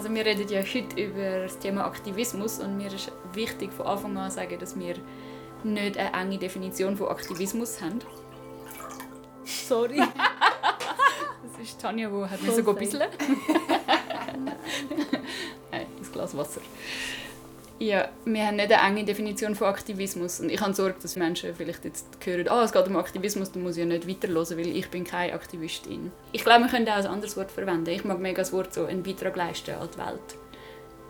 Also wir reden ja heute über das Thema Aktivismus und mir ist wichtig von Anfang an zu sagen, dass wir nicht eine enge Definition von Aktivismus haben. Sorry. das ist Tanja, die hat mir sogar ein bisschen. ein Glas Wasser. Ja, wir haben nicht eine enge Definition von Aktivismus. Und ich habe Sorge, dass Menschen vielleicht jetzt hören, oh, es geht um Aktivismus, dann muss ich ja nicht weiterhören, weil ich bin keine Aktivistin. Ich glaube, wir können auch ein anderes Wort verwenden. Ich mag mega das Wort so, einen Beitrag leisten an die Welt.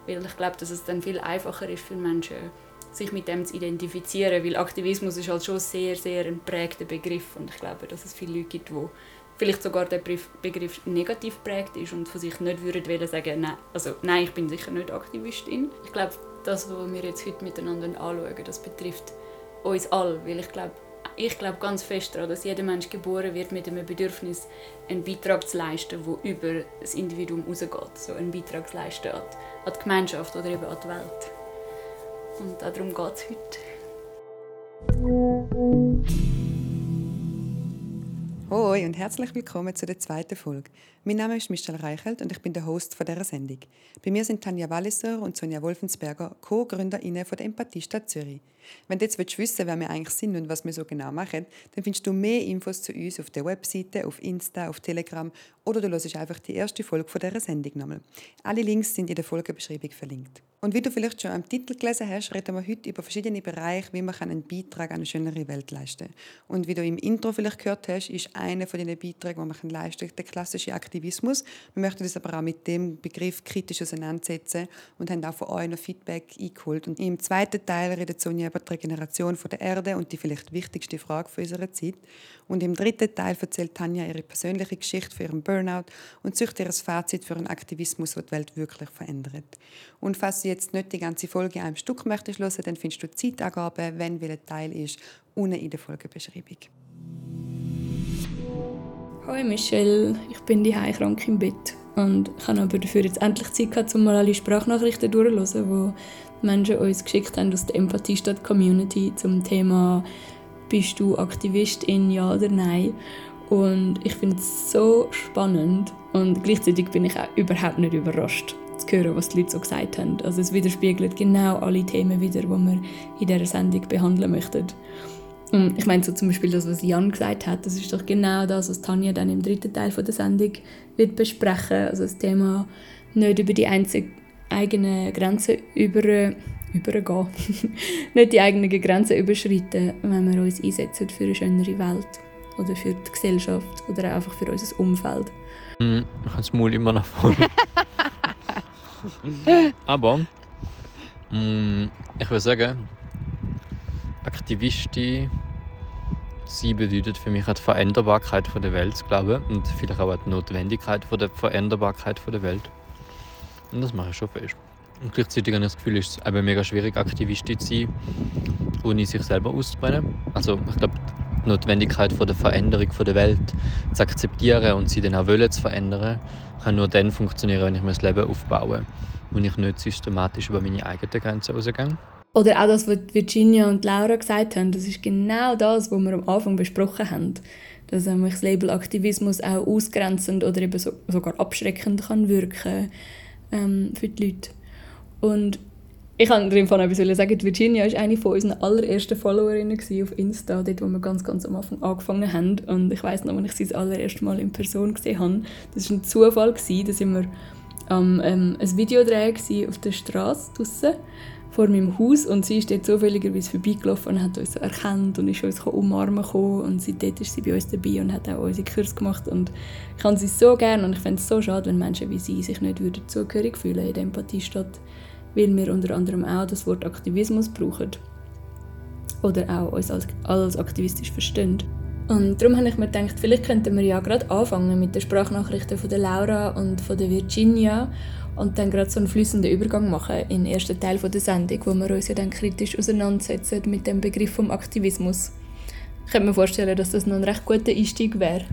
Weil ich glaube, dass es dann viel einfacher ist für Menschen, sich mit dem zu identifizieren, weil Aktivismus ist halt schon sehr, sehr ein prägter Begriff und ich glaube, dass es viele Leute gibt, die vielleicht sogar der Begriff negativ prägt ist und von sich nicht würden sagen, nein, also nein, ich bin sicher nicht Aktivistin. Ich glaube, das, was wir jetzt heute miteinander anschauen, das betrifft uns alle, weil ich glaube, ich glaube ganz fest daran, dass jeder Mensch geboren wird mit einem Bedürfnis, einen Beitrag zu leisten, der über das Individuum hinausgeht. So einen Beitrag zu leisten an die, an die Gemeinschaft oder eben an die Welt. Und darum geht es heute. Hoi und herzlich willkommen zu der zweiten Folge. Mein Name ist Michelle Reichelt und ich bin der Host von dieser Sendung. Bei mir sind Tanja Walliser und Sonja Wolfensberger, Co-GründerInnen von der Empathiestadt Zürich. Wenn du jetzt wissen willst, wer wir eigentlich sind und was wir so genau machen, dann findest du mehr Infos zu uns auf der Webseite, auf Insta, auf Telegram oder du hörst einfach die erste Folge von dieser Sendung nochmal. Alle Links sind in der Folgebeschreibung verlinkt. Und wie du vielleicht schon am Titel gelesen hast, reden wir heute über verschiedene Bereiche, wie man einen Beitrag an eine schönere Welt leisten kann. Und wie du im Intro vielleicht gehört hast, ist einer von diesen Beiträgen, die man leisten kann, der klassische Aktivismus. Wir möchten uns aber auch mit dem Begriff kritisch auseinandersetzen und haben auch von euch noch Feedback eingeholt. Und im zweiten Teil redet Sonja über die Regeneration der Erde und die vielleicht wichtigste Frage unserer Zeit. Und im dritten Teil erzählt Tanja ihre persönliche Geschichte für ihren Burnout und sucht ihr Fazit für einen Aktivismus, der die Welt wirklich verändert. Und falls du jetzt nicht die ganze Folge in einem Stück möchtest hören, dann findest du die Zeitangaben, wenn welcher Teil ist, unten in der Folgebeschreibung. Hallo Michelle, ich bin die krank im Bett und ich habe aber dafür jetzt endlich Zeit gehabt, um mal alle Sprachnachrichten durchzuhören, die Menschen uns geschickt haben aus der Empathiestadt Community zum Thema bist du Aktivistin, ja oder nein? Und ich finde es so spannend und gleichzeitig bin ich auch überhaupt nicht überrascht zu hören, was die Leute so gesagt haben. Also es widerspiegelt genau alle Themen wieder, die wir in dieser Sendung behandeln möchten. Und ich meine so zum Beispiel das, was Jan gesagt hat, das ist doch genau das, was Tanja dann im dritten Teil der Sendung wird besprechen. Also das Thema nicht über die einzige eigene Grenzen über übergehen. nicht die eigenen Grenzen überschreiten, wenn wir uns einsetzen für eine schönere Welt oder für die Gesellschaft oder einfach für unser Umfeld. Mm, ich habe das Maul immer noch voll. Aber mm, ich würde sagen, Aktivistin sie bedeutet für mich die Veränderbarkeit der Welt, glaube ich, und vielleicht auch die Notwendigkeit der Veränderbarkeit der Welt. Und das mache ich schon fest. Und gleichzeitig habe ich das Gefühl, es ist eben mega schwierig, Aktivistin zu sein, ohne sich selber auszubrennen. Also ich glaube, die Notwendigkeit von der Veränderung der Welt zu akzeptieren und sie dann auch zu verändern, kann nur dann funktionieren, wenn ich mein Leben aufbaue und ich nicht systematisch über meine eigenen Grenzen rausgehe. Oder auch das, was Virginia und Laura gesagt haben, das ist genau das, was wir am Anfang besprochen haben. Dass nämlich das Label Aktivismus auch ausgrenzend oder eben so, sogar abschreckend kann wirken ähm, für die Leute. Und ich kann dir von etwas sagen, Virginia war eine von unseren allerersten Followerinnen auf Insta, dort wo wir ganz, ganz am Anfang angefangen haben. Und ich weiß noch, als ich sie das allererste Mal in Person gesehen habe, das war ein Zufall, da sind wir am ähm, ein Video drehen auf der Straße draussen vor meinem Haus und sie ist dort zufälligerweise vorbeigelaufen und hat uns erkannt und ist uns umarmen gekommen und seitdem ist sie bei uns dabei und hat auch unsere Kurs gemacht und ich kann sie so gerne und ich finde es so schade, wenn Menschen wie sie sich nicht würden zugehörig fühlen in der Empathiestadt weil wir unter anderem auch das Wort Aktivismus brauchen oder auch uns als, als aktivistisch verstehen. Und darum habe ich mir gedacht, vielleicht könnten wir ja gerade anfangen mit den Sprachnachrichten von der Laura und von der Virginia und dann gerade so einen flüssenden Übergang machen in den ersten Teil der Sendung, wo wir uns ja dann kritisch auseinandersetzen mit dem Begriff vom Aktivismus. Ich könnte mir vorstellen, dass das noch ein recht guter Einstieg wäre.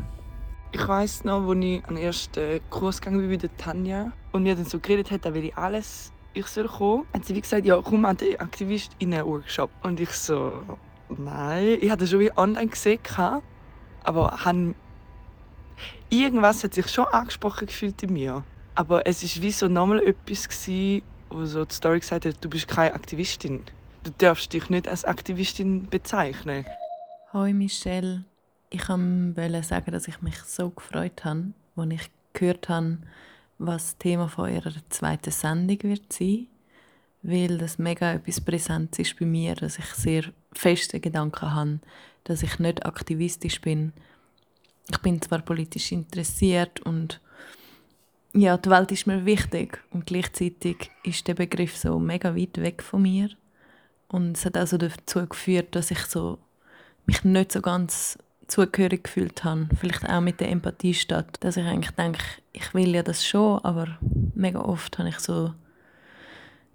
Ich weiss noch, als ich an den ersten Kurs gegangen bin der Tanja und mir dann so geredet hat, da will ich alles ich soll kommen, hat sie wie gesagt, ja, komm an den AktivistInnen-Workshop. Und ich so, nein, ich hatte schon wie online gesehen, aber han irgendwas hat sich schon angesprochen gefühlt in mir. Aber es war wie so nochmal etwas, gewesen, wo so die Story gesagt hat, du bist keine Aktivistin. Du darfst dich nicht als Aktivistin bezeichnen. Hoi Michelle. Ich wollte sagen, dass ich mich so gefreut habe, als ich gehört habe, was das Thema von ihrer zweiten Sendung wird sein weil das mega etwas Präsentes ist bei mir, dass ich sehr feste Gedanken habe, dass ich nicht aktivistisch bin. Ich bin zwar politisch interessiert und ja, die Welt ist mir wichtig und gleichzeitig ist der Begriff so mega weit weg von mir und es hat also dazu geführt, dass ich so mich nicht so ganz zugehörig gefühlt habe. Vielleicht auch mit der Empathie statt, dass ich eigentlich denke, ich will ja das schon, aber mega oft habe ich so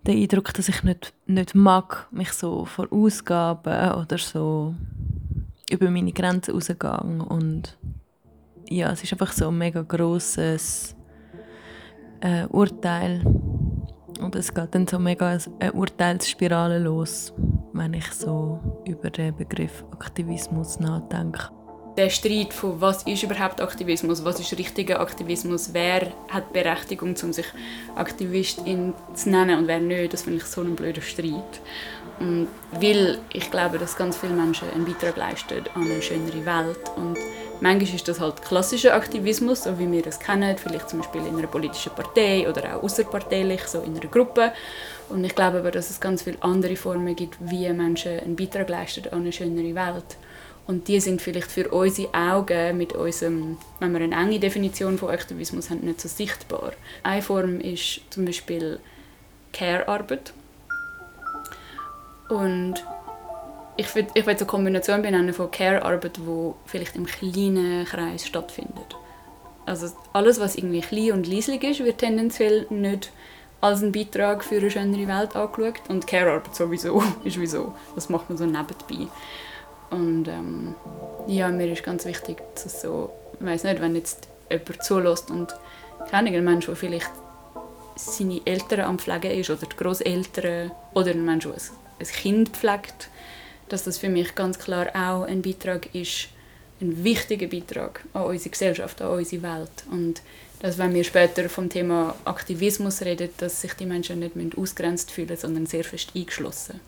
den Eindruck, dass ich nicht, nicht mag, mich so vor Ausgaben oder so über meine Grenzen rausgehen. Und ja, es ist einfach so ein mega grosses äh, Urteil. Und es geht dann so mega eine Urteilsspirale los, wenn ich so über den Begriff Aktivismus nachdenke der Streit von was ist überhaupt Aktivismus, was ist richtiger Aktivismus, wer hat Berechtigung, um sich Aktivistin zu nennen und wer nicht, das finde ich so ein blöder Streit. Und weil ich glaube, dass ganz viele Menschen einen Beitrag leisten an eine schönere Welt und manchmal ist das halt klassischer Aktivismus, so wie wir das kennen, vielleicht zum Beispiel in einer politischen Partei oder auch außerparteilich, so in einer Gruppe. Und ich glaube aber, dass es ganz viele andere Formen gibt, wie Menschen einen Beitrag leisten an eine schönere Welt. Und die sind vielleicht für unsere Augen mit unserem, wenn wir eine enge Definition von Aktivismus haben, nicht so sichtbar. Eine Form ist zum Beispiel Care-Arbeit. Und ich würde ich will eine Kombination benennen von Care-Arbeit, die vielleicht im kleinen Kreis stattfindet. Also alles, was irgendwie klein und leislich ist, wird tendenziell nicht als ein Beitrag für eine schönere Welt angeschaut. Und Care-Arbeit sowieso ist wieso. Das macht man so nebenbei. Und ähm, ja, mir ist ganz wichtig, dass so, ich weiß nicht, wenn jetzt jemand zulässt und keine ein Mensch, der vielleicht seine Eltern am Pflegen ist oder die Großeltern oder ein Mensch, der ein Kind pflegt, dass das für mich ganz klar auch ein Beitrag ist, ein wichtiger Beitrag an unsere Gesellschaft, an unsere Welt. Und dass, wenn wir später vom Thema Aktivismus reden, dass sich die Menschen nicht ausgrenzt fühlen, sondern sehr fest eingeschlossen.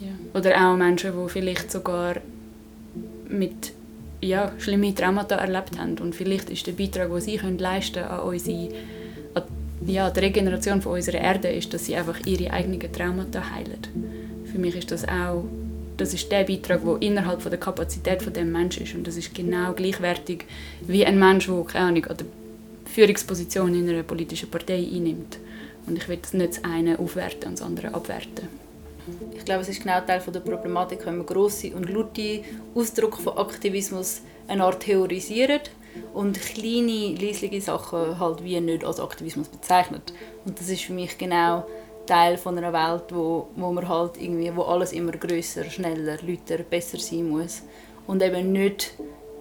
Ja. Oder auch Menschen, die vielleicht sogar mit ja, schlimme Traumata erlebt haben. Und vielleicht ist der Beitrag, den sie können leisten an unsere an, ja, die Regeneration von unserer Erde, ist, dass sie einfach ihre eigenen Traumata heilen. Für mich ist das auch das ist der Beitrag, der innerhalb von der Kapazität von dem Menschen ist. Und das ist genau gleichwertig wie ein Mensch, der keine Ahnung, eine Führungsposition in einer politischen Partei einnimmt. Und ich will das nicht das eine aufwerten und das andere abwerten. Ich glaube, es ist genau Teil der Problematik, wenn man grosse und laute Ausdrücke von Aktivismus eine Art theorisieren und kleine, leisliche Sachen halt wie nicht als Aktivismus bezeichnet. Und das ist für mich genau Teil von einer Welt, wo, wo man halt irgendwie, wo alles immer größer, schneller, lauter, besser sein muss und eben nicht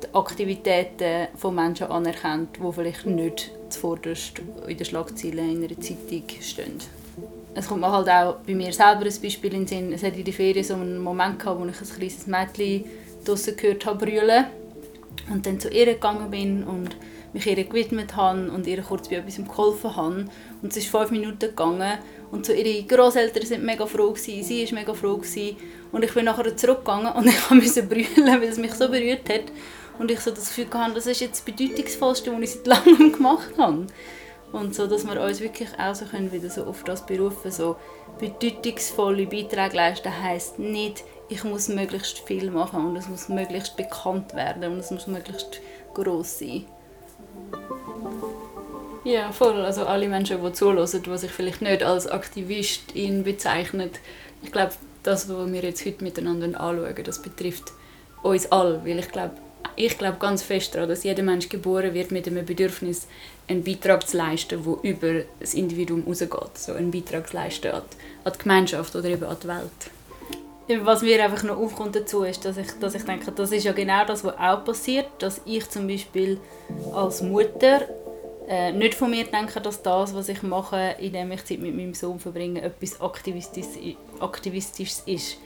die Aktivitäten von Menschen anerkennt, die vielleicht nicht zuvorderst in den Schlagzeilen in einer Zeitung stehen es kommt mir halt auch bei mir selber ein Beispiel in den Sinn. Es hat in der Ferien so einen Moment gehabt, wo ich ein kleines Mädchen draussen gehört habe brüllen und dann zu ihr gegangen bin und mich ihr gewidmet habe und ihr kurz bei etwas geholfen habe. Und es ist fünf Minuten gegangen und so ihre Großeltern sind mega froh gewesen, sie ist mega froh gewesen. und ich bin nachher zurückgegangen und ich musste brüllen, weil es mich so berührt hat und ich so das Gefühl hatte, das ist jetzt das bedeutungsvollste, was ich seit langem gemacht habe. Und so, dass wir uns wirklich auch so können, wieder so auf das berufen, so bedeutungsvolle Beiträge leisten, heisst nicht, ich muss möglichst viel machen und es muss möglichst bekannt werden und es muss möglichst groß sein. Ja, voll. Also alle Menschen, die zuhören, die sich vielleicht nicht als Aktivistin bezeichnen, ich glaube, das, was wir jetzt heute miteinander anschauen, das betrifft uns alle, weil ich glaube, ich glaube ganz fest daran, dass jeder Mensch geboren wird mit einem Bedürfnis, einen Beitrag zu leisten, der über das Individuum hinausgeht. So einen Beitrag zu leisten an die, an die Gemeinschaft oder eben an die Welt. Was mir einfach noch aufkommt dazu ist, dass ich, dass ich denke, das ist ja genau das, was auch passiert, dass ich zum Beispiel als Mutter äh, nicht von mir denke, dass das, was ich mache, indem ich Zeit mit meinem Sohn verbringe, etwas Aktivistisches, Aktivistisches ist.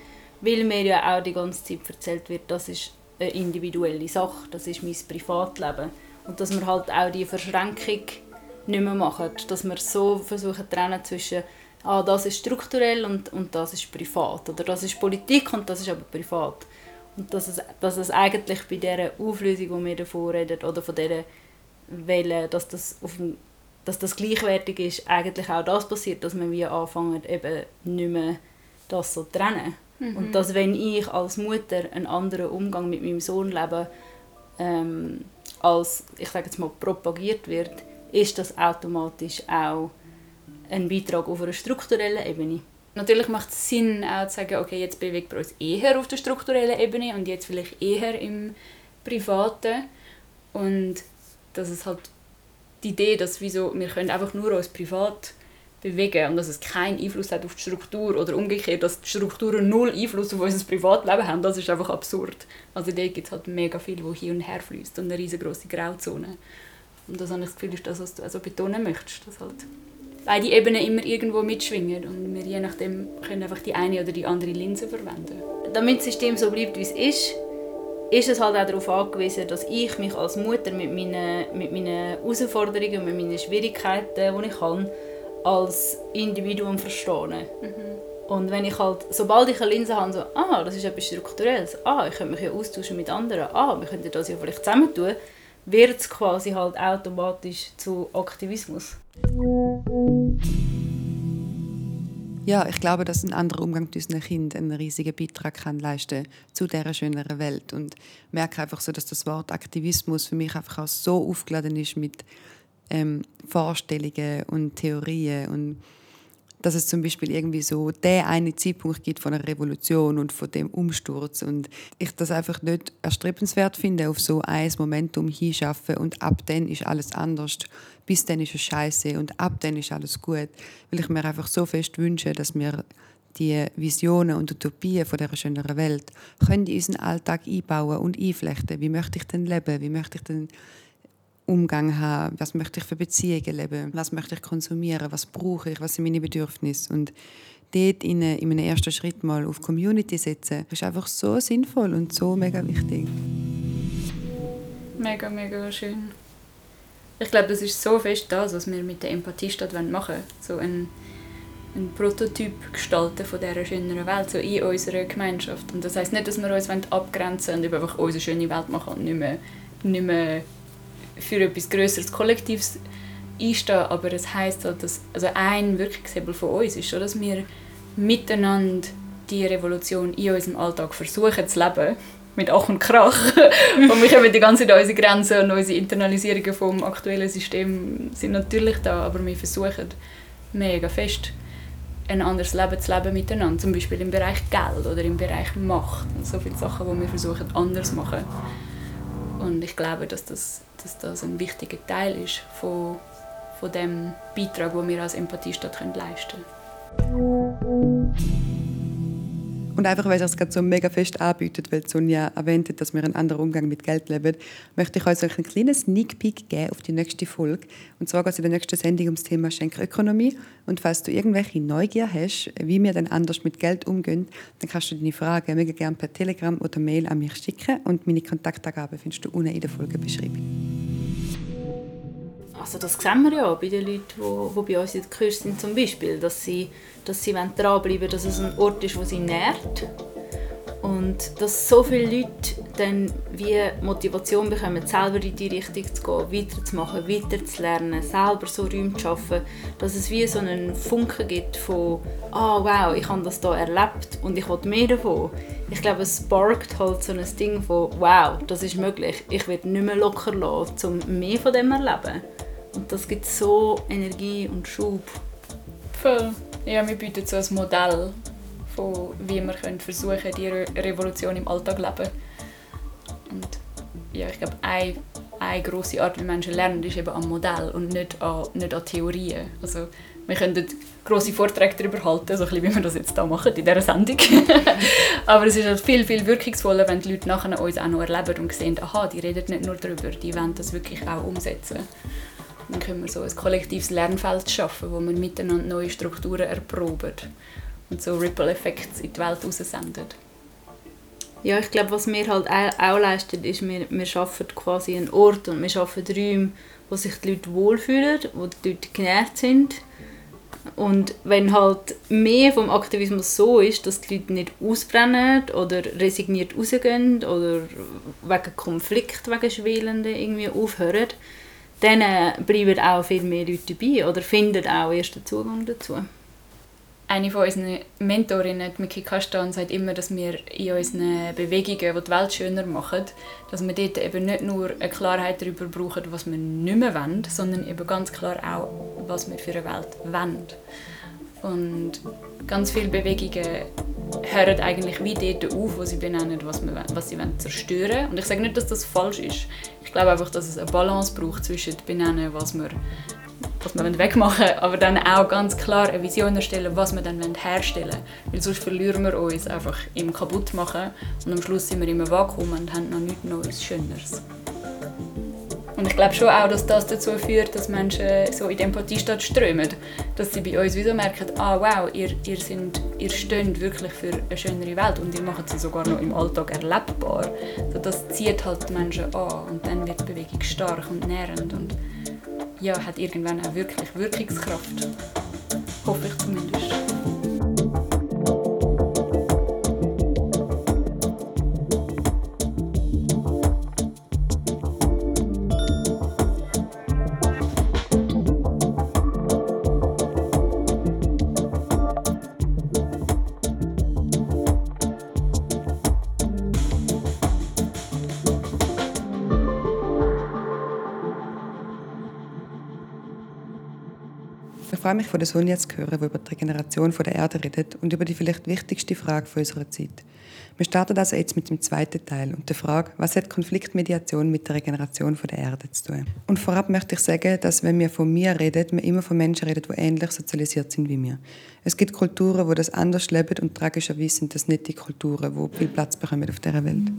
Weil mir ja auch die ganze Zeit erzählt wird, das ist eine individuelle Sache, das ist mein Privatleben. Und dass wir halt auch die Verschränkung nicht mehr machen. Dass wir so versuchen trennen zwischen ah, das ist strukturell und, und das ist privat. Oder das ist Politik und das ist aber privat. Und dass es, dass es eigentlich bei dieser Auflösung, die wir davon reden, oder von dieser Welle, dass das, auf dem, dass das gleichwertig ist, eigentlich auch das passiert, dass wir wie anfangen, eben nicht mehr das so zu trennen. Mhm. Und dass wenn ich als Mutter einen anderen Umgang mit meinem Sohn lebe, ähm, als, ich sage jetzt mal, propagiert wird, ist das automatisch auch ein Beitrag auf einer strukturellen Ebene. Natürlich macht es Sinn, auch zu sagen, okay, jetzt bewegen wir uns eher auf der strukturellen Ebene und jetzt vielleicht eher im Privaten. Und dass es halt die Idee, dass wieso, wir können einfach nur uns privat bewegen und dass es keinen Einfluss hat auf die Struktur oder umgekehrt, dass die Strukturen null Einfluss auf unser Privatleben haben, das ist einfach absurd. Also da gibt es halt mega viel, wo hin und her fließt und eine riesengroße Grauzone. Und das habe ich das Gefühl, ist das, was du also betonen möchtest, dass halt beide Ebenen immer irgendwo mitschwingen und wir je nachdem können einfach die eine oder die andere Linse verwenden. Damit das System so bleibt, wie es ist, ist es halt auch darauf angewiesen, dass ich mich als Mutter mit meinen, mit meinen Herausforderungen und mit meinen Schwierigkeiten, die ich habe, als Individuum verstehe. Mhm. Und wenn ich halt, sobald ich eine Linse habe, so, ah, das ist etwas Strukturelles, ah, ich könnte mich ja austauschen mit anderen, ah, wir könnten das ja vielleicht zusammen tun, wird es quasi halt automatisch zu Aktivismus. Ja, ich glaube, dass ein anderer Umgang mit unseren Kindern einen riesigen Beitrag kann leisten zu dieser schöneren Welt. Und ich merke einfach so, dass das Wort Aktivismus für mich einfach auch so aufgeladen ist mit ähm, Vorstellungen und Theorien und dass es zum Beispiel irgendwie so der eine Zeitpunkt gibt von einer Revolution und von dem Umsturz und ich das einfach nicht erstrebenswert finde, auf so ein Momentum hinschaffen und ab dann ist alles anders, bis dann ist es scheiße und ab dann ist alles gut, weil ich mir einfach so fest wünsche, dass wir die Visionen und Utopien von dieser schöneren Welt können in unseren Alltag einbauen und einflechten. Wie möchte ich denn leben? Wie möchte ich denn Umgang haben, was möchte ich für Beziehungen leben, was möchte ich konsumieren, was brauche ich, was sind meine Bedürfnisse und dort in, in einem ersten Schritt mal auf Community setzen, ist einfach so sinnvoll und so mega wichtig. Mega, mega schön. Ich glaube, das ist so fest das, was wir mit der Empathiestadt machen wollen. So ein, ein Prototyp gestalten von dieser schöneren Welt, so in unserer Gemeinschaft. Und das heißt nicht, dass wir uns abgrenzen und einfach unsere schöne Welt machen und nicht mehr, nicht mehr für etwas Größeres, Kollektives einstehen, aber es heisst halt, dass also ein Wirkungshebel von uns ist, schon, dass wir miteinander die Revolution in unserem Alltag versuchen zu leben, mit Ach und Krach. und wir haben die ganze Zeit unsere Grenzen und unsere Internalisierungen vom aktuellen System sind natürlich da, aber wir versuchen mega fest ein anderes Leben zu leben miteinander, zum Beispiel im Bereich Geld oder im Bereich Macht. So viele Sachen, die wir versuchen anders zu machen. Und ich glaube, dass das dass das ein wichtiger Teil ist von, von dem Beitrag, den wir als Empathiestadt leisten können. Und einfach, weil es gerade so mega fest anbietet, weil Sonja erwähnt hat, dass wir einen anderen Umgang mit Geld leben, möchte ich euch einen kleinen Sneak Peek geben auf die nächste Folge. Und zwar geht es in der nächsten Sendung ums Thema Schenkökonomie. Und falls du irgendwelche Neugier hast, wie wir dann anders mit Geld umgehen, dann kannst du deine Fragen mega gerne per Telegram oder Mail an mich schicken. Und meine Kontaktangaben findest du unten in der Folgebeschreibung. Also das sehen wir ja bei den Leuten, die, die bei uns in der Kurs sind zum Beispiel, dass sie, dass sie dranbleiben dass es ein Ort ist, der sie nährt und dass so viele Leute dann wie Motivation bekommen, selber in die Richtung zu gehen, weiterzumachen, weiterzulernen, selber so Räume zu schaffen, dass es wie so einen Funken gibt von «Ah, oh, wow, ich habe das hier erlebt und ich will mehr davon». Ich glaube, es sparkt halt so ein Ding von «Wow, das ist möglich, ich werde nicht mehr locker lassen, um mehr von dem zu erleben». Und das gibt so Energie und Schub. Voll. Ja, wir bieten so ein Modell, von wie wir können versuchen die Revolution im Alltag zu leben. Und ja, ich glaube, eine, eine grosse Art, wie Menschen lernen, ist eben am Modell und nicht an, nicht an Theorien. Also, wir können grosse Vorträge darüber halten, so ein bisschen, wie wir das jetzt hier machen, in dieser Sendung. Aber es ist halt viel, viel wirkungsvoller, wenn die Leute nachher uns auch noch erleben und sehen, aha, die reden nicht nur darüber, die wollen das wirklich auch umsetzen. Dann können wir so ein kollektives Lernfeld schaffen, wo wir miteinander neue Strukturen erproben und so Ripple-Effekte in die Welt raussenden. Ja, ich glaube, was wir halt auch leisten, ist, wir, wir schaffen quasi einen Ort und wir schaffen Räume, wo sich die Leute wohlfühlen, wo die Leute genährt sind. Und wenn halt mehr vom Aktivismus so ist, dass die Leute nicht ausbrennen oder resigniert rausgehen oder wegen Konflikt, wegen Schwelenden irgendwie aufhören, dann bleiben auch viel mehr Leute dabei oder finden auch erst den Zugang dazu eine von unseren Mentorinnen, Miki Kastan, sagt immer, dass wir in unseren Bewegungen, die die Welt schöner machen, dass wir dort eben nicht nur eine Klarheit darüber brauchen, was wir nicht mehr wollen, sondern eben ganz klar auch, was wir für eine Welt wollen. Und ganz viele Bewegungen hören eigentlich wie dort auf, wo sie benennen, was, wir, was sie zerstören wollen. Und ich sage nicht, dass das falsch ist. Ich glaube einfach, dass es eine Balance braucht zwischen benennen, was wir was wir wegmachen wollen, aber dann auch ganz klar eine Vision erstellen, was wir dann herstellen wollen. Weil sonst verlieren wir uns einfach im Kaputtmachen und am Schluss sind wir im Vakuum und haben noch nichts Neues, Schöneres. Und ich glaube schon auch, dass das dazu führt, dass Menschen so in die Empathiestadt strömen. Dass sie bei uns wieder merken, ah wow, ihr, ihr, sind, ihr steht wirklich für eine schönere Welt und ihr macht sie sogar noch im Alltag erlebbar. So, das zieht halt die Menschen an und dann wird die Bewegung stark und nährend. Und ja, hat irgendwann auch wirklich Wirkungskraft. Hoffe ich zumindest. Freue mich, von der Sonja zu hören, die über die Regeneration der Erde redet und über die vielleicht wichtigste Frage unserer Zeit. Wir starten also jetzt mit dem zweiten Teil und der Frage, was hat Konfliktmediation mit der Regeneration der Erde zu tun? Und vorab möchte ich sagen, dass wenn wir von mir reden, wir immer von Menschen reden, die ähnlich sozialisiert sind wie wir. Es gibt Kulturen, wo das anders leben und tragischerweise sind das nicht die Kulturen, die viel Platz bekommen auf dieser Welt.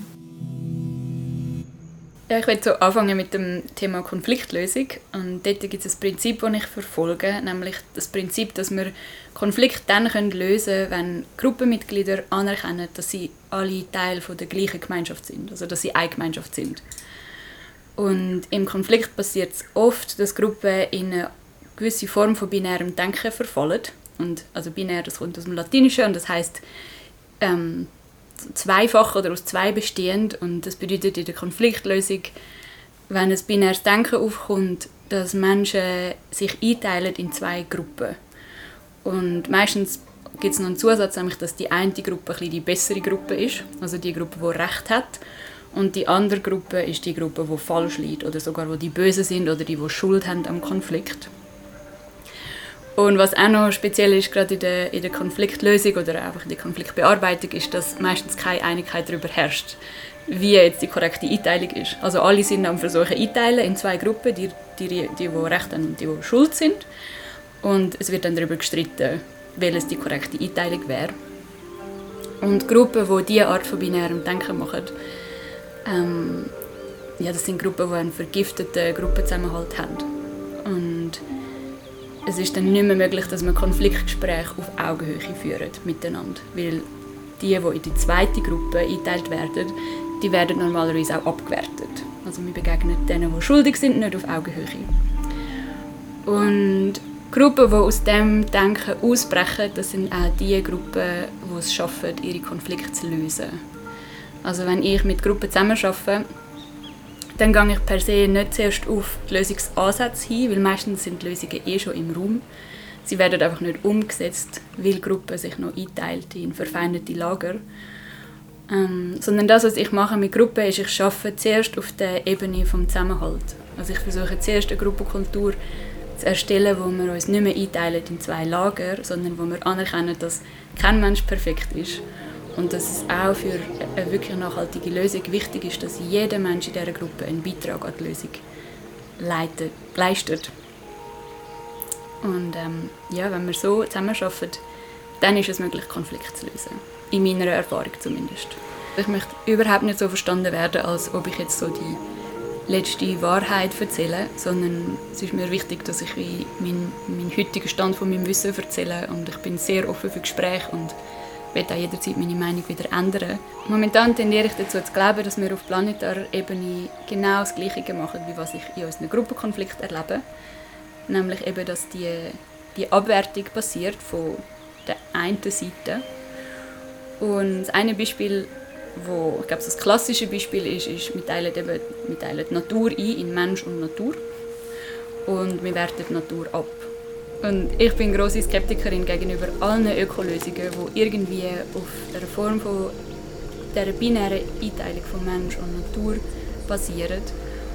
Ja, ich werde so anfangen mit dem Thema Konfliktlösung. Und dort gibt es ein Prinzip, das ich verfolge, nämlich das Prinzip, dass wir Konflikte dann lösen können, wenn Gruppenmitglieder anerkennen, dass sie alle Teil der gleichen Gemeinschaft sind, also dass sie eine Gemeinschaft sind. Und im Konflikt passiert es oft, dass Gruppen in eine gewisse Form von binärem Denken verfallen. Und also binär, das kommt aus dem Latinischen und das heißt ähm, zweifach oder aus zwei bestehend und das bedeutet in der Konfliktlösung, wenn ein binäres Denken aufkommt, dass Menschen sich einteilen in zwei Gruppen. Und meistens gibt es noch einen Zusatz, nämlich dass die eine Gruppe ein die bessere Gruppe ist, also die Gruppe, die Recht hat, und die andere Gruppe ist die Gruppe, die falsch liegt oder sogar wo die Böse sind oder die, die Schuld haben am Konflikt. Und was auch noch speziell ist, gerade in der, in der Konfliktlösung oder einfach in der Konfliktbearbeitung, ist, dass meistens keine Einigkeit darüber herrscht, wie jetzt die korrekte Einteilung ist. Also alle sind am Versuchen einteilen in zwei Gruppen, die, die, die, die Recht haben und die, die schuld sind. Und es wird dann darüber gestritten, welches die korrekte Einteilung wäre. Und Gruppen, die diese Art von binärem Denken machen, ähm, ja, das sind Gruppen, die einen vergifteten Gruppenzusammenhalt haben. Und es ist dann nicht mehr möglich, dass man Konfliktgespräche auf Augenhöhe führen miteinander, weil die, die in die zweite Gruppe eingeteilt werden, die werden normalerweise auch abgewertet. Also wir begegnen denen, die schuldig sind, nicht auf Augenhöhe. Und Gruppen, die aus dem Denken ausbrechen, das sind auch die Gruppen, die es schaffen, ihre Konflikte zu lösen. Also wenn ich mit Gruppen zusammenarbeite, dann gehe ich per se nicht zuerst auf die Lösungsansätze hin, weil meistens sind die Lösungen eh schon im Raum. Sie werden einfach nicht umgesetzt, weil die Gruppe sich noch einteilt in verfeindete Lager. Ähm, sondern das, was ich mache mit Gruppen, ist, ich arbeite zuerst auf der Ebene des Zusammenhalts. Also ich versuche zuerst eine Gruppenkultur zu erstellen, wo wir uns nicht mehr einteilen in zwei Lager, sondern wo wir anerkennen, dass kein Mensch perfekt ist und dass es auch für eine wirklich nachhaltige Lösung wichtig ist, dass jeder Mensch in dieser Gruppe einen Beitrag an die Lösung leitet, leistet. Und ähm, ja, wenn wir so zusammenarbeiten, dann ist es möglich, Konflikte zu lösen. In meiner Erfahrung zumindest. Ich möchte überhaupt nicht so verstanden werden, als ob ich jetzt so die letzte Wahrheit erzähle, sondern es ist mir wichtig, dass ich meinen, meinen heutigen Stand von meinem Wissen erzähle und ich bin sehr offen für Gespräche und werde auch jederzeit meine Meinung wieder ändern. Momentan tendiere ich dazu zu glauben, dass wir auf planetarer Ebene genau das Gleiche machen, wie was ich in unseren Gruppenkonflikten erlebe. Nämlich eben, dass die, die Abwertung passiert von der einen Seite. Und das eine Beispiel, wo ich glaube, das klassische Beispiel ist, ist, wir teilen, eben, wir teilen die Natur ein in Mensch und Natur und wir werten die Natur ab. Und ich bin große Skeptikerin gegenüber allen Ökolösungen, die irgendwie auf der Form von der binären Einteilung von Mensch und Natur basieren.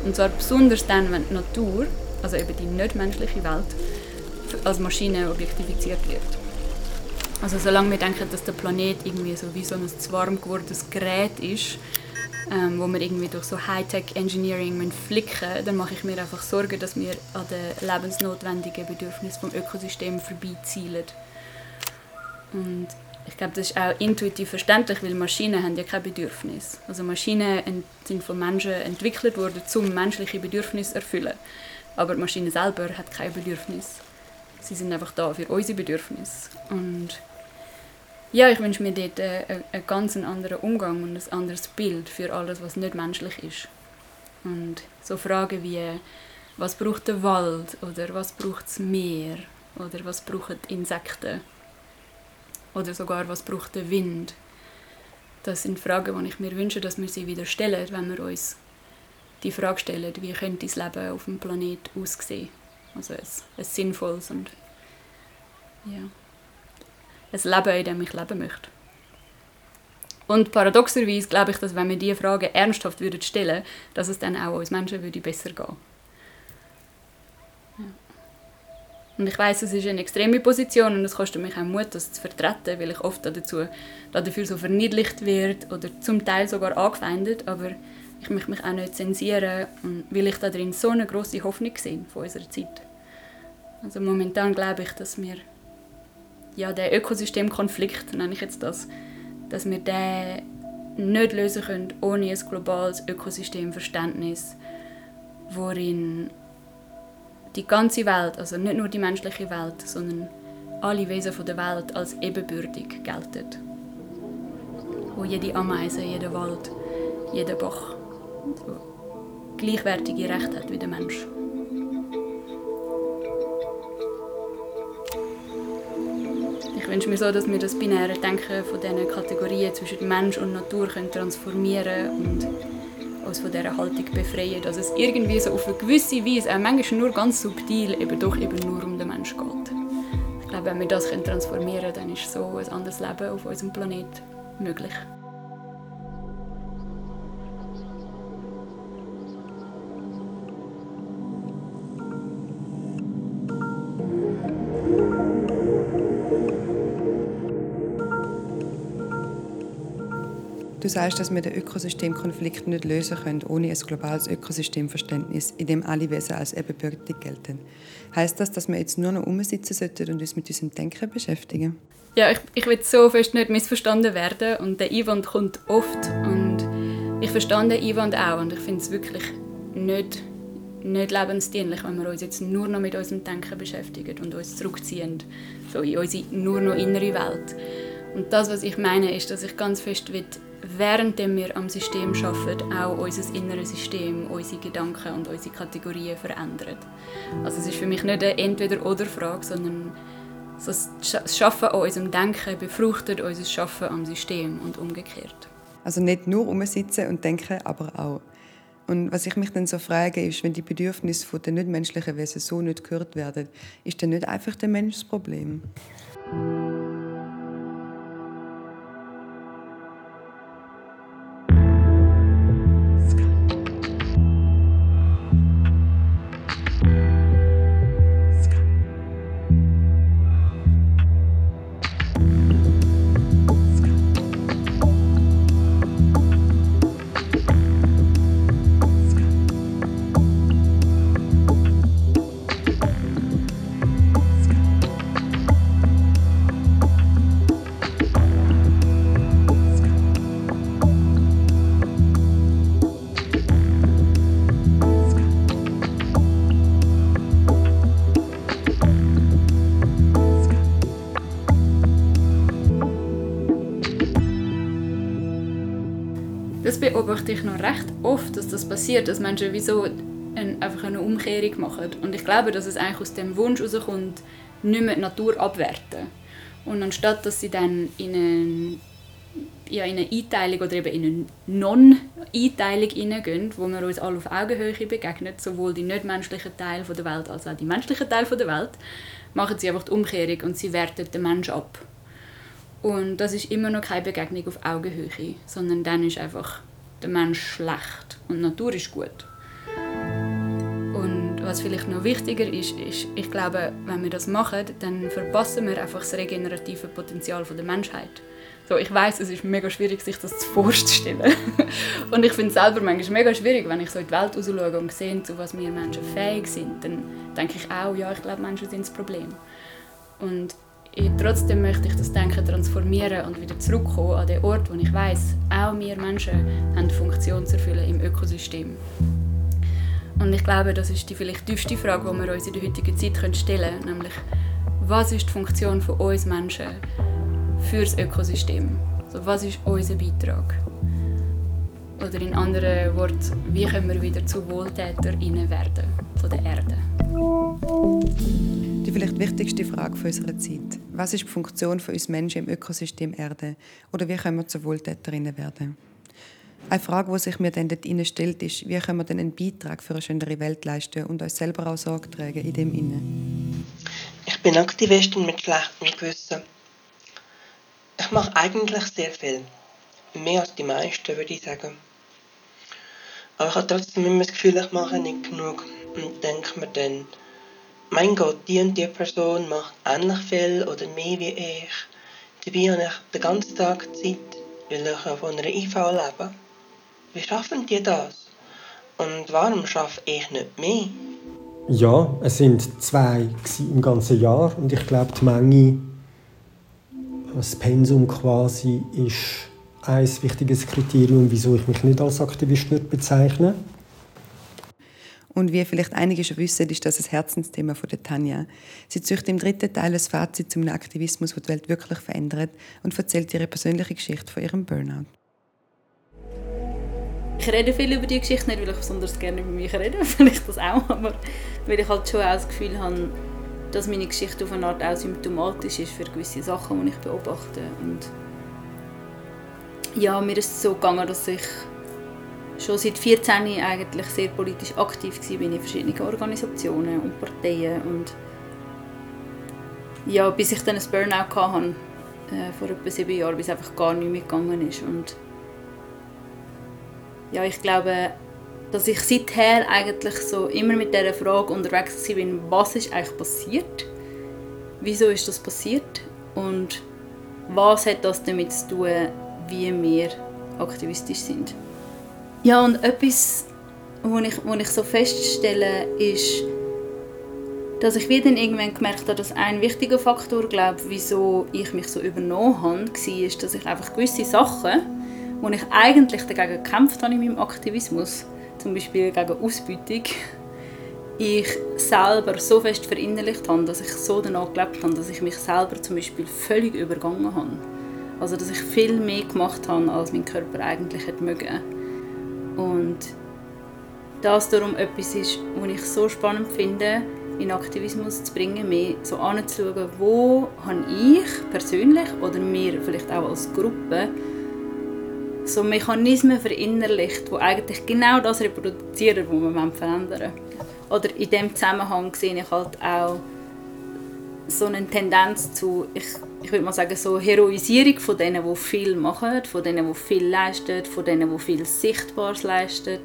Und zwar besonders dann, wenn die Natur, also eben die nicht menschliche Welt, als Maschine objektifiziert wird. Also solange wir denken, dass der Planet irgendwie so wie so ein zu warm gewordenes Gerät ist, ähm, wo wir irgendwie durch so Hightech-Engineering flicken dann mache ich mir einfach Sorgen, dass wir an den lebensnotwendigen Bedürfnissen des Ökosystems vorbeizielen. Und ich glaube, das ist auch intuitiv verständlich, weil Maschinen haben ja kein Bedürfnis. Also Maschinen sind von Menschen entwickelt worden, um menschliche Bedürfnisse zu erfüllen. Aber die Maschine selber hat kein Bedürfnis. Sie sind einfach da für unsere Bedürfnisse. Und ja, ich wünsche mir dort einen, einen ganz anderen Umgang und ein anderes Bild für alles, was nicht menschlich ist. Und so Fragen wie, was braucht der Wald oder was braucht das Meer oder was brauchen Insekten oder sogar was braucht der Wind. Das sind Fragen, die ich mir wünsche, dass wir sie wieder stellen, wenn wir uns die Frage stellen, wie könnte das Leben auf dem Planet aussehen. Also ein, ein sinnvolles und ja ein Leben, in dem ich leben möchte. Und paradoxerweise glaube ich, dass wenn wir diese Fragen ernsthaft würden stellen, dass es dann auch uns Menschen würde besser gehen. Ja. Und ich weiß, es ist eine extreme Position und es kostet mich auch Mut, das zu vertreten, weil ich oft dazu, dafür so verniedlicht wird oder zum Teil sogar angefeindet, aber ich möchte mich auch nicht zensieren, weil ich darin so eine große Hoffnung sehe von unserer Zeit. Also momentan glaube ich, dass wir ja, der Ökosystemkonflikt, nenne ich jetzt das, dass wir den nicht lösen können ohne ein globales Ökosystemverständnis, worin die ganze Welt, also nicht nur die menschliche Welt, sondern alle Wesen der Welt als ebenbürtig gelten. Wo jede Ameise, jeder Wald, jeder Bach gleichwertige Rechte hat wie der Mensch. Wünsche mir so, dass wir das binäre Denken von diesen Kategorien zwischen Mensch und Natur können transformieren und uns von dieser Haltung befreien, dass es irgendwie so auf eine gewisse Weise, auch manchmal nur ganz subtil, eben doch eben nur um den Menschen geht. Ich glaube, wenn wir das transformieren können, dann ist so ein anderes Leben auf unserem Planet möglich. Sagst, dass wir den Ökosystemkonflikt nicht lösen können ohne ein globales Ökosystemverständnis, in dem alle Wesen als ebenbürtig gelten. Heißt das, dass wir jetzt nur noch umsitzen sollten und uns mit unserem Denken beschäftigen? Ja, ich, ich will so fest nicht missverstanden werden und der Einwand kommt oft und ich verstehe den Einwand auch und ich finde es wirklich nicht, nicht lebensdienlich, wenn wir uns jetzt nur noch mit unserem Denken beschäftigen und uns zurückziehen so in unsere nur noch innere Welt. Und das, was ich meine, ist, dass ich ganz fest will, während wir am System arbeiten, auch unser inneres System, unsere Gedanken und unsere Kategorien verändern. Also es ist für mich nicht eine Entweder-oder-Frage, sondern das Schaffen an unserem Denken befruchtet unser Schaffen am System und umgekehrt. Also nicht nur umsitzen und denken, aber auch. Und was ich mich dann so frage, ist, wenn die Bedürfnisse der nichtmenschlichen Wesen so nicht gehört werden, ist dann nicht einfach der Mensch das Problem? Das beobachte ich noch recht oft, dass das passiert, dass Menschen wieso ein, einfach eine Umkehrung machen. Und ich glaube, dass es eigentlich aus dem Wunsch herauskommt, nicht mehr die Natur abwerten. Und anstatt, dass sie dann in eine, ja, in eine Einteilung oder eben in eine Non-Einteilung hineingehen, wo wir uns alle auf Augenhöhe begegnen, sowohl die nicht-menschlichen Teile der Welt als auch die menschlichen Teile der Welt, machen sie einfach die Umkehrung und sie werten den Menschen ab. Und das ist immer noch keine Begegnung auf Augenhöhe, sondern dann ist einfach der Mensch schlecht und die Natur ist gut. Und was vielleicht noch wichtiger ist, ist, ich glaube, wenn wir das machen, dann verpassen wir einfach das regenerative Potenzial der Menschheit. So, ich weiß, es ist mega schwierig, sich das vorzustellen. und ich finde es selber manchmal mega schwierig, wenn ich so in die Welt schaue und sehe, zu was wir Menschen fähig sind, dann denke ich auch, ja, ich glaube, Menschen sind das Problem. Und trotzdem möchte ich das Denken transformieren und wieder zurückkommen an den Ort, wo ich weiß, auch wir Menschen haben eine Funktion zu erfüllen im Ökosystem. Und ich glaube, das ist die vielleicht tiefste Frage, die wir uns in der heutigen Zeit stellen können, nämlich was ist die Funktion von uns Menschen für das Ökosystem? Also, was ist unser Beitrag? Oder in anderen Worten, wie können wir wieder zu WohltäterInnen werden von der Erde? Die vielleicht wichtigste Frage unserer Zeit. Was ist die Funktion von uns Menschen im Ökosystem Erde? Oder wie können wir zu Wohltäterinnen werden? Eine Frage, die sich mir dann dort stellt, ist, wie können wir denn einen Beitrag für eine schönere Welt leisten und uns selber auch Sorge tragen in dem Innen? Ich bin Aktivistin mit schlechtem Gewissen. Ich mache eigentlich sehr viel. Mehr als die meisten, würde ich sagen. Aber ich habe trotzdem immer das Gefühl, ich mache nicht genug. Und denke mir dann, mein Gott, die und die Person macht ähnlich viel oder mehr wie ich. Dabei habe ich den ganzen Tag Zeit, weil ich von einer IV lebe. Wie schaffen die das? Und warum schaffe ich nicht mehr? Ja, es sind zwei im ganzen Jahr und ich glaube, die Menge, das Pensum quasi, ist ein wichtiges Kriterium, wieso ich mich nicht als Aktivist bezeichne. Und wie vielleicht einige schon wissen, ist das ein Herzensthema von der Tanja. Sie züchtet im dritten Teil das Fazit zum Aktivismus, der die Welt wirklich verändert und erzählt ihre persönliche Geschichte von ihrem Burnout. Ich rede viel über die Geschichte, nicht weil ich besonders gerne über mich rede, vielleicht das auch, aber weil ich halt schon auch das Gefühl habe, dass meine Geschichte auf eine Art auch symptomatisch ist für gewisse Sachen, die ich beobachte. Und ja, mir ist es so gegangen, dass ich schon seit 14 eigentlich sehr politisch aktiv war in verschiedenen Organisationen und Parteien und ja, bis ich dann ein Burnout hatte, äh, vor etwa sieben Jahren, bis einfach gar nicht mehr gegangen ist und ja, ich glaube, dass ich seither eigentlich so immer mit dieser Frage unterwegs bin, was ist eigentlich passiert? Wieso ist das passiert? Und was hat das damit zu tun, wie wir aktivistisch sind? Ja, und etwas, was ich, ich so feststelle, ist, dass ich wieder irgendwann gemerkt habe, dass ein wichtiger Faktor, glaube wieso ich mich so übernommen habe, war, dass ich einfach gewisse Sachen wo ich eigentlich dagegen gekämpft habe in meinem Aktivismus, zum Beispiel gegen Ausbeutung, ich selber so fest verinnerlicht habe, dass ich so danach gelebt habe, dass ich mich selber zum Beispiel völlig übergangen habe. Also dass ich viel mehr gemacht habe, als mein Körper eigentlich hätte mögen. Und das darum etwas ist, was ich so spannend finde, in Aktivismus zu bringen, mehr so anzuschauen, wo habe ich persönlich oder wir vielleicht auch als Gruppe so Mechanismen verinnerlicht, die eigentlich genau das reproduzieren, was wir verändern wollen. Oder in diesem Zusammenhang sehe ich halt auch so eine Tendenz zu, ich, ich würde mal sagen, so Heroisierung von denen, die viel machen, von denen, die viel leisten, von denen, die viel Sichtbares leisten.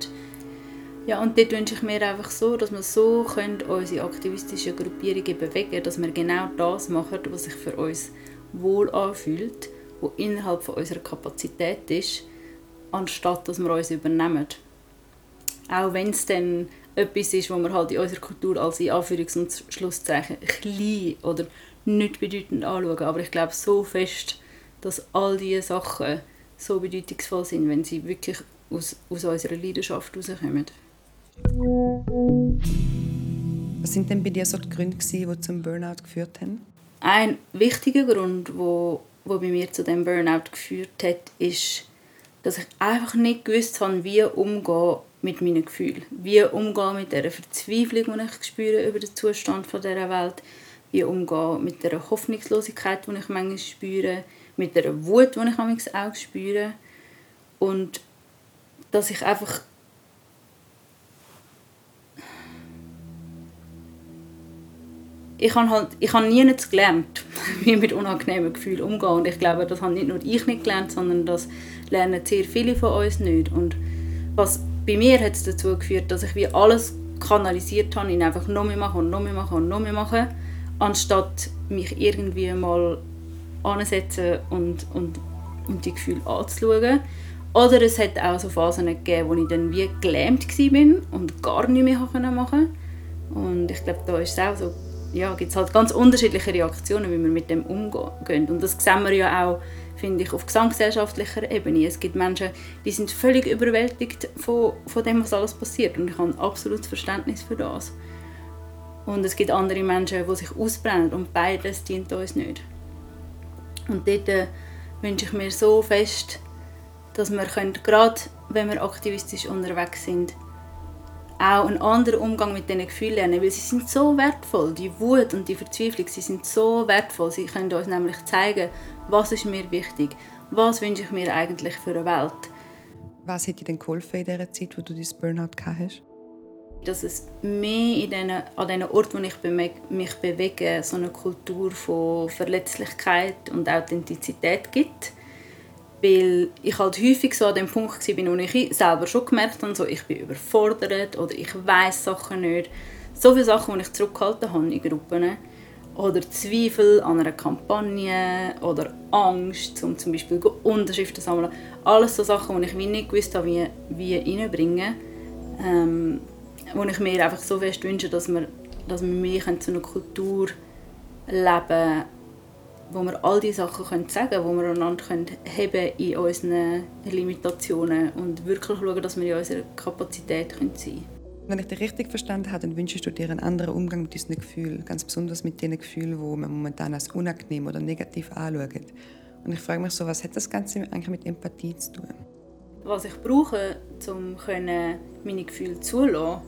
Ja, und dort wünsche ich mir einfach so, dass wir so können unsere aktivistischen Gruppierungen bewegen dass wir genau das machen, was sich für uns wohl anfühlt wo innerhalb von unserer Kapazität ist, anstatt dass wir uns übernehmen. Auch wenn es dann etwas ist, was wir halt in unserer Kultur als in Anführungs- und Schlusszeichen klein oder nicht bedeutend anschauen. Aber ich glaube so fest, dass all diese Sachen so bedeutungsvoll sind, wenn sie wirklich aus, aus unserer Leidenschaft herauskommen. Was sind denn bei dir so die Gründe, die zum Burnout geführt haben? Ein wichtiger Grund, wo, wo bei mir zu dem Burnout geführt hat, ist dass ich einfach nicht gewusst habe, wie umgehen mit meinen Gefühlen. Wie umgehen mit der Verzweiflung, die ich spüre über den Zustand dieser Welt. Wie umgehen mit der Hoffnungslosigkeit, die ich manchmal spüre. Mit der Wut, die ich manchmal auch spüre. Und dass ich einfach ich habe halt, ich habe nie nicht gelernt, wie mit unangenehmen Gefühlen umgehen. Und ich glaube, das habe nicht nur ich nicht gelernt, sondern das lernen sehr viele von uns nicht. Und was bei mir hat es dazu geführt, dass ich wie alles kanalisiert habe, in einfach noch mehr machen und noch mehr machen und noch mehr machen, anstatt mich irgendwie mal ansetzen und, und, und die Gefühle anzuschauen. Oder es hat auch so Phasen gegeben, wo ich dann wie gelähmt war und gar nichts mehr machen konnte. Und ich glaube, da ist es auch so ja, gibt es halt ganz unterschiedliche Reaktionen, wie wir mit dem umgehen. Und das sehen wir ja auch, finde ich, auf gesamtgesellschaftlicher Ebene. Es gibt Menschen, die sind völlig überwältigt von, von dem, was alles passiert. Und ich habe absolutes Verständnis für das. Und es gibt andere Menschen, die sich ausbrennen und beides dient uns nicht. Und dort äh, wünsche ich mir so fest, dass wir gerade wenn wir aktivistisch unterwegs sind, auch einen anderen Umgang mit diesen Gefühlen lernen, weil sie sind so wertvoll. Die Wut und die Verzweiflung, sie sind so wertvoll. Sie können uns nämlich zeigen, was ist mir wichtig, was wünsche ich mir eigentlich für eine Welt. Was hat dir denn geholfen in dieser Zeit, wo du dein Burnout hast? Dass es mehr in den, an den Orten, wo ich mich bewege, so eine Kultur von Verletzlichkeit und Authentizität gibt weil ich halt häufig so an dem Punkt war, wo ich selber schon gemerkt habe, so, ich bin überfordert oder ich weiß Sachen nicht. So viele Sachen, die ich zurückgehalten habe in Gruppen. Oder Zweifel an einer Kampagne oder Angst, um zum Beispiel Unterschriften zu sammeln. Alles so Sachen, die ich nicht gewusst habe, wie, wie reinbringen. Ähm, wo ich mir einfach so fest wünsche, dass wir, dass wir mehr zu einer Kultur leben können, wo wir all die Sachen können sagen können, wo wir einander können heben in unseren Limitationen und wirklich schauen, dass wir in unserer Kapazität sein können. Wenn ich dich richtig verstanden habe, dann wünschst du dir einen anderen Umgang mit diesen Gefühlen, ganz besonders mit den Gefühlen, die man momentan als unangenehm oder negativ anschaut. Und ich frage mich so, was hat das Ganze eigentlich mit Empathie zu tun? Was ich brauche, um meine Gefühle zulassen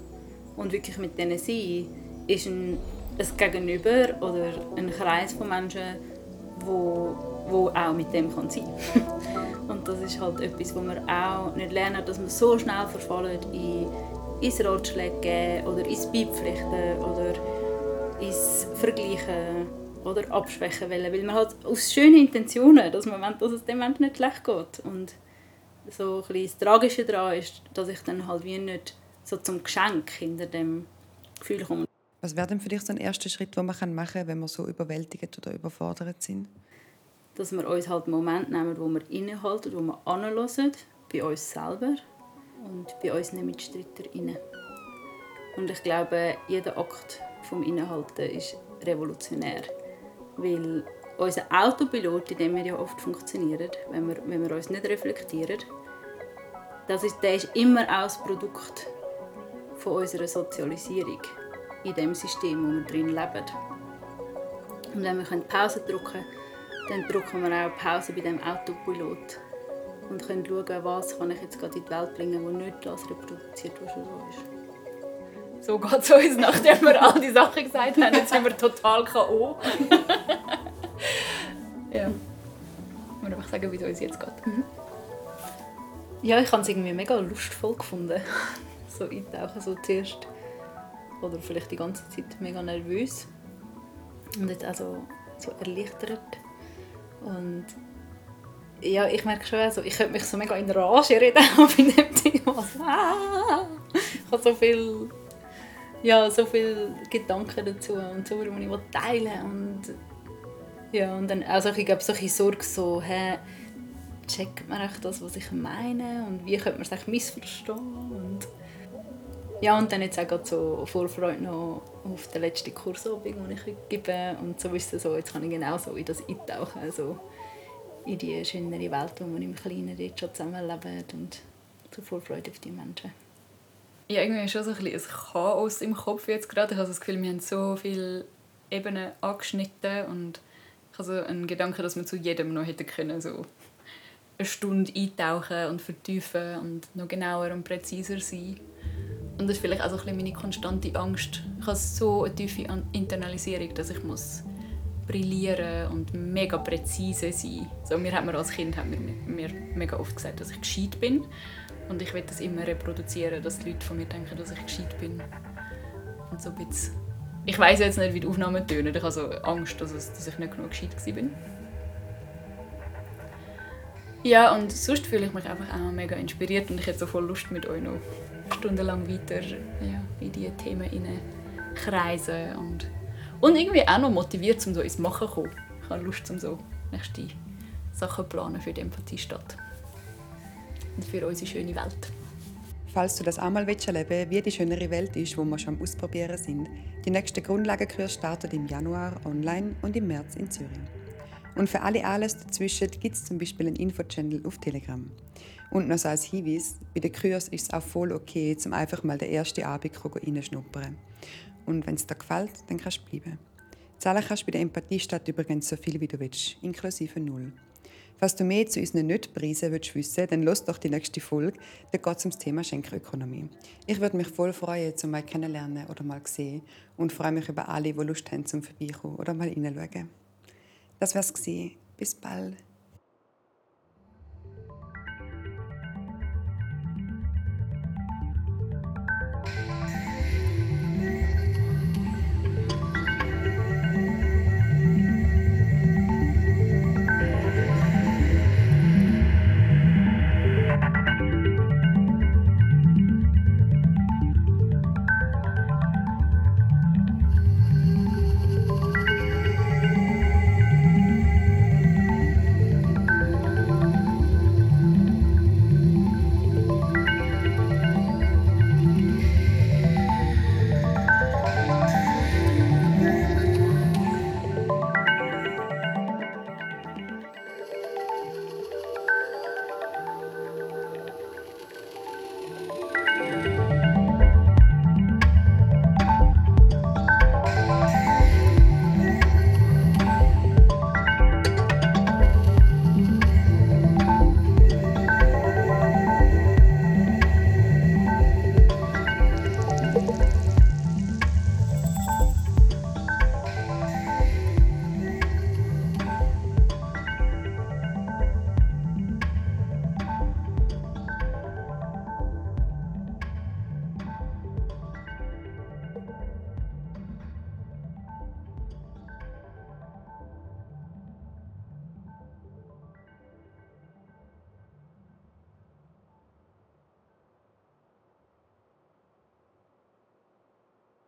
und wirklich mit denen sein, ist ein, ein Gegenüber oder ein Kreis von Menschen, wo, wo auch mit dem kann sein kann. Und das ist halt etwas, wo wir auch nicht lernen, dass wir so schnell verfallen in ins Ratschläge oder ins Beipflichten oder ins Vergleichen oder abschwächen wollen, weil man halt aus schönen Intentionen, dass man will, dass es dem Menschen nicht schlecht geht. Und so ein das Tragische daran ist, dass ich dann halt wie nicht so zum Geschenk hinter dem Gefühl komme. Was wäre denn für dich so ein erster Schritt, den man machen kann, wenn wir so überwältigt oder überfordert sind? Dass wir uns halt einen Moment nehmen, wo wir innehalten, wo wir anhören, bei uns selber und bei unseren Mitstreiterinnen. Und ich glaube, jeder Akt vom Innehalten ist revolutionär, weil unser Autopilot, in dem wir ja oft funktionieren, wenn wir, wenn wir uns nicht reflektieren, das ist, der ist immer auch das Produkt von unserer Sozialisierung in dem System, wo wir drin leben. Und wenn wir Pause drücken können, dann drücken wir auch Pause bei dem Autopilot und können schauen, was kann ich jetzt gerade in die Welt bringen, wo nicht das reproduziert, was schon so ist. So geht es uns, nachdem wir all die Sachen gesagt haben. Jetzt sind wir total K.O. ja. Ich muss einfach sagen, wie es uns jetzt geht. Mhm. Ja, ich habe es irgendwie mega lustvoll gefunden. So eintauchen, so zuerst. Oder vielleicht die ganze Zeit mega nervös. Und jetzt also so erleichtert. Und ja, ich merke schon, also ich könnte mich so mega in Rage reden bei dem Thema. Ah, ich habe so viel, ja, so viele Gedanken dazu und so, die ich teilen und ja, und dann also ich glaube, solche Sorge so, hä, checkt man echt das, was ich meine? Und wie könnte man es missverstehen? Und ja, und dann jetzt auch so Vorfreude noch auf den letzten Kursabend, den ich heute gebe. Und so ist es so, jetzt kann ich genau so in das eintauchen, also in die schönere Welt, wo wir im Kleinen dort schon zusammenleben und zur Vorfreude auf die Menschen. Ja, irgendwie schon so ein, bisschen ein Chaos im Kopf jetzt gerade. Ich habe das Gefühl, wir haben so viele Ebenen angeschnitten und ich habe so einen Gedanken, dass wir zu jedem noch hätten können, so eine Stunde eintauchen und vertiefen und noch genauer und präziser sein. Und das ist vielleicht auch so meine konstante Angst. Ich habe so eine tiefe Internalisierung, dass ich muss brillieren und mega präzise sein. So, mir hat man als Kind hat mir, mir mega oft gesagt, dass ich gescheit bin. Und ich will das immer reproduzieren, dass die Leute von mir denken, dass ich gescheit bin. Und so ein ich weiß jetzt nicht, wie die Aufnahmen tönen. Ich habe so Angst, dass, es, dass ich nicht genug gescheit war. Ja, und sonst fühle ich mich einfach auch mega inspiriert und ich hätte so voll Lust, mit euch noch stundenlang weiter ja, in diese Themen kreisen und, und irgendwie auch noch motiviert, um so ins Machen zu kommen. Ich habe Lust, um so nächste Sachen zu planen für die Empathiestadt und für unsere schöne Welt. Falls du das auch mal erleben willst, wie die schönere Welt ist, wo wir schon am Ausprobieren sind, die nächste Grundlagenkurs startet im Januar online und im März in Zürich. Und für alle alles dazwischen gibt es zum Beispiel einen Info-Channel auf Telegram. Und noch so als Hinweis, bei den Kurs ist es auch voll okay, zum einfach mal den ersten Abend reinschnuppern. Und wenn es dir gefällt, dann kannst du bleiben. Zahlen kannst du bei der Empathiestadt übrigens so viel wie du willst, inklusive Null. Falls du mehr zu unseren Nicht-Preisen wissen willst, dann los doch die nächste Folge. Da geht es um das Thema Schenkerökonomie. Ich würde mich voll freuen, zum mal kennenlernen oder mal sehen und freue mich über alle, die Lust haben, zum vorbeikommen oder mal reinschauen. Das wär's gewesen. Bis bald.